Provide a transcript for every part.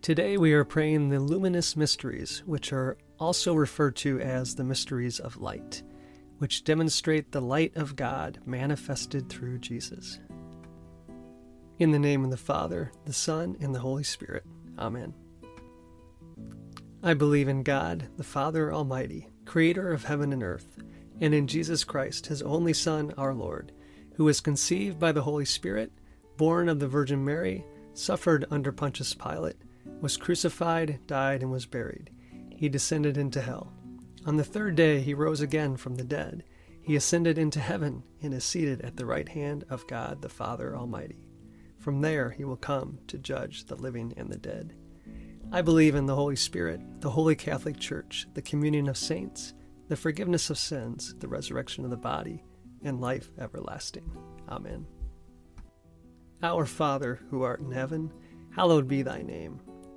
Today we are praying the luminous mysteries, which are also referred to as the mysteries of light, which demonstrate the light of God manifested through Jesus. In the name of the Father, the Son, and the Holy Spirit. Amen. I believe in God, the Father Almighty, creator of heaven and earth, and in Jesus Christ, his only Son, our Lord, who was conceived by the Holy Spirit, born of the Virgin Mary, suffered under Pontius Pilate was crucified, died, and was buried. He descended into hell. On the third day he rose again from the dead. He ascended into heaven and is seated at the right hand of God the Father Almighty. From there he will come to judge the living and the dead. I believe in the Holy Spirit, the Holy Catholic Church, the communion of saints, the forgiveness of sins, the resurrection of the body, and life everlasting. Amen. Our Father, who art in heaven, hallowed be thy name.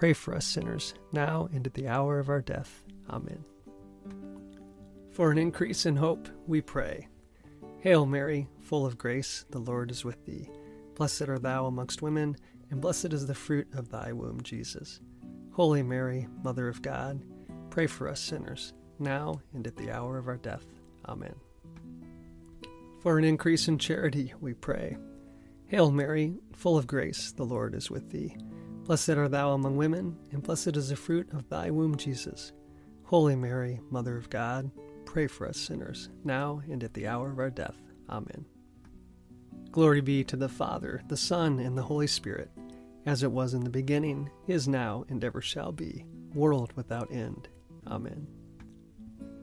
Pray for us sinners, now and at the hour of our death. Amen. For an increase in hope, we pray. Hail Mary, full of grace, the Lord is with thee. Blessed art thou amongst women, and blessed is the fruit of thy womb, Jesus. Holy Mary, Mother of God, pray for us sinners, now and at the hour of our death. Amen. For an increase in charity, we pray. Hail Mary, full of grace, the Lord is with thee. Blessed art thou among women, and blessed is the fruit of thy womb, Jesus. Holy Mary, Mother of God, pray for us sinners, now and at the hour of our death. Amen. Glory be to the Father, the Son, and the Holy Spirit, as it was in the beginning, is now, and ever shall be, world without end. Amen.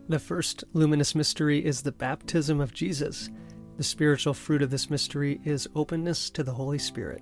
The first luminous mystery is the baptism of Jesus. The spiritual fruit of this mystery is openness to the Holy Spirit.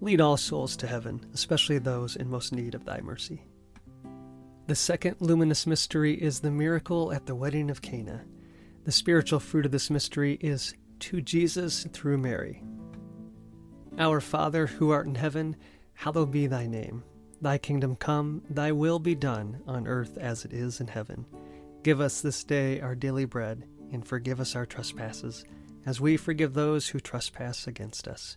lead all souls to heaven, especially those in most need of thy mercy. The second luminous mystery is the miracle at the wedding of Cana. The spiritual fruit of this mystery is to Jesus through Mary. Our Father, who art in heaven, hallowed be thy name. Thy kingdom come, thy will be done, on earth as it is in heaven. Give us this day our daily bread, and forgive us our trespasses, as we forgive those who trespass against us.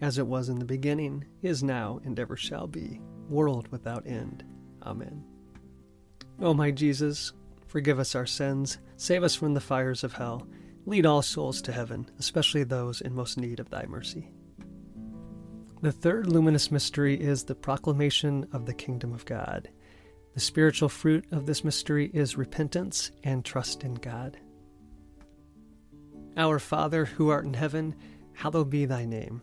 as it was in the beginning, is now, and ever shall be, world without end. Amen. O my Jesus, forgive us our sins, save us from the fires of hell Lead all souls to heaven, especially those in most need of thy mercy. The third luminous mystery is the proclamation of the kingdom of God. The spiritual fruit of this mystery is repentance and trust in God. Our Father, who art in heaven, hallowed be thy name.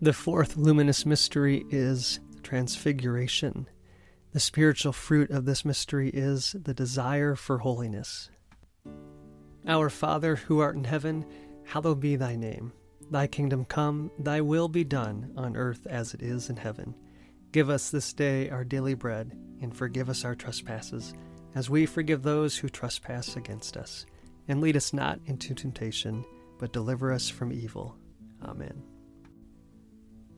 The fourth luminous mystery is transfiguration. The spiritual fruit of this mystery is the desire for holiness. Our Father, who art in heaven, hallowed be thy name. Thy kingdom come, thy will be done, on earth as it is in heaven. Give us this day our daily bread, and forgive us our trespasses, as we forgive those who trespass against us. And lead us not into temptation, but deliver us from evil. Amen.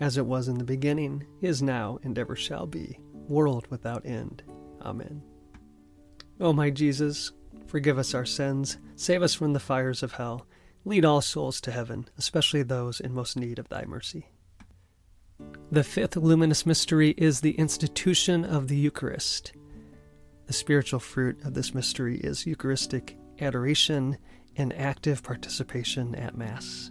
as it was in the beginning, is now, and ever shall be, world without end. Amen. O my Jesus, forgive us our sins, save us from the fires of hell, lead all souls to heaven, especially those in most need of thy mercy. The fifth luminous mystery is the institution of the Eucharist. The spiritual fruit of this mystery is Eucharistic adoration and active participation at Mass.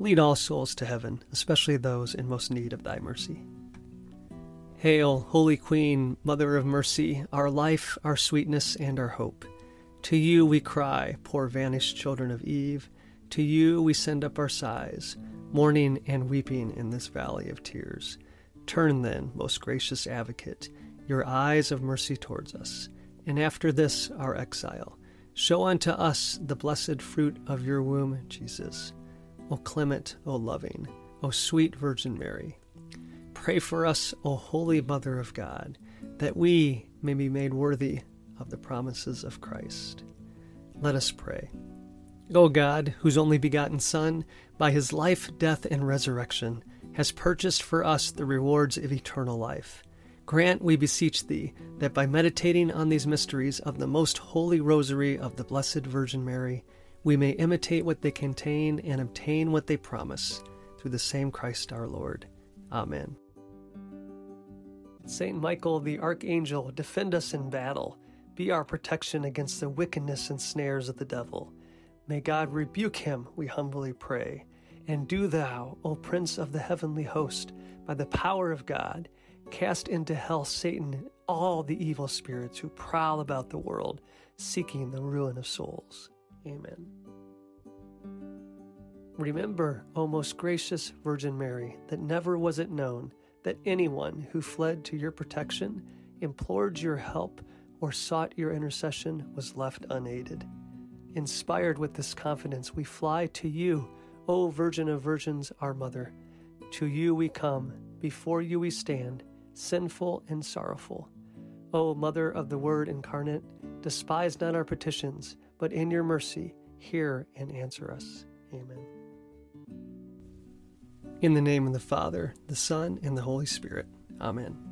lead all souls to heaven, especially those in most need of thy mercy. Hail, Holy Queen, Mother of Mercy, our life, our sweetness, and our hope. To you we cry, poor vanished children of Eve. To you we send up our sighs, mourning and weeping in this valley of tears. Turn then, most gracious advocate, your eyes of mercy towards us, and after this our exile, show unto us the blessed fruit of your womb, Jesus. O clement, O loving, O sweet Virgin Mary, Pray for us, O Holy Mother of God, that we may be made worthy of the promises of Christ. Let us pray. O God, whose only begotten Son, by his life, death, and resurrection, has purchased for us the rewards of eternal life, grant, we beseech thee, that by meditating on these mysteries of the most holy rosary of the Blessed Virgin Mary, we may imitate what they contain and obtain what they promise, through the same Christ our Lord. Amen. Saint Michael the Archangel, defend us in battle. Be our protection against the wickedness and snares of the devil. May God rebuke him, we humbly pray. And do thou, O Prince of the heavenly host, by the power of God, cast into hell Satan and all the evil spirits who prowl about the world, seeking the ruin of souls. Amen. Remember, O most gracious Virgin Mary, that never was it known that anyone who fled to your protection, implored your help, or sought your intercession was left unaided. Inspired with this confidence, we fly to you, O Virgin of Virgins, our Mother. To you we come, before you we stand, sinful and sorrowful. O Mother of the Word incarnate, despise not our petitions, but in your mercy hear and answer us. Amen. In the name of the Father, the Son, and the Holy Spirit. Amen.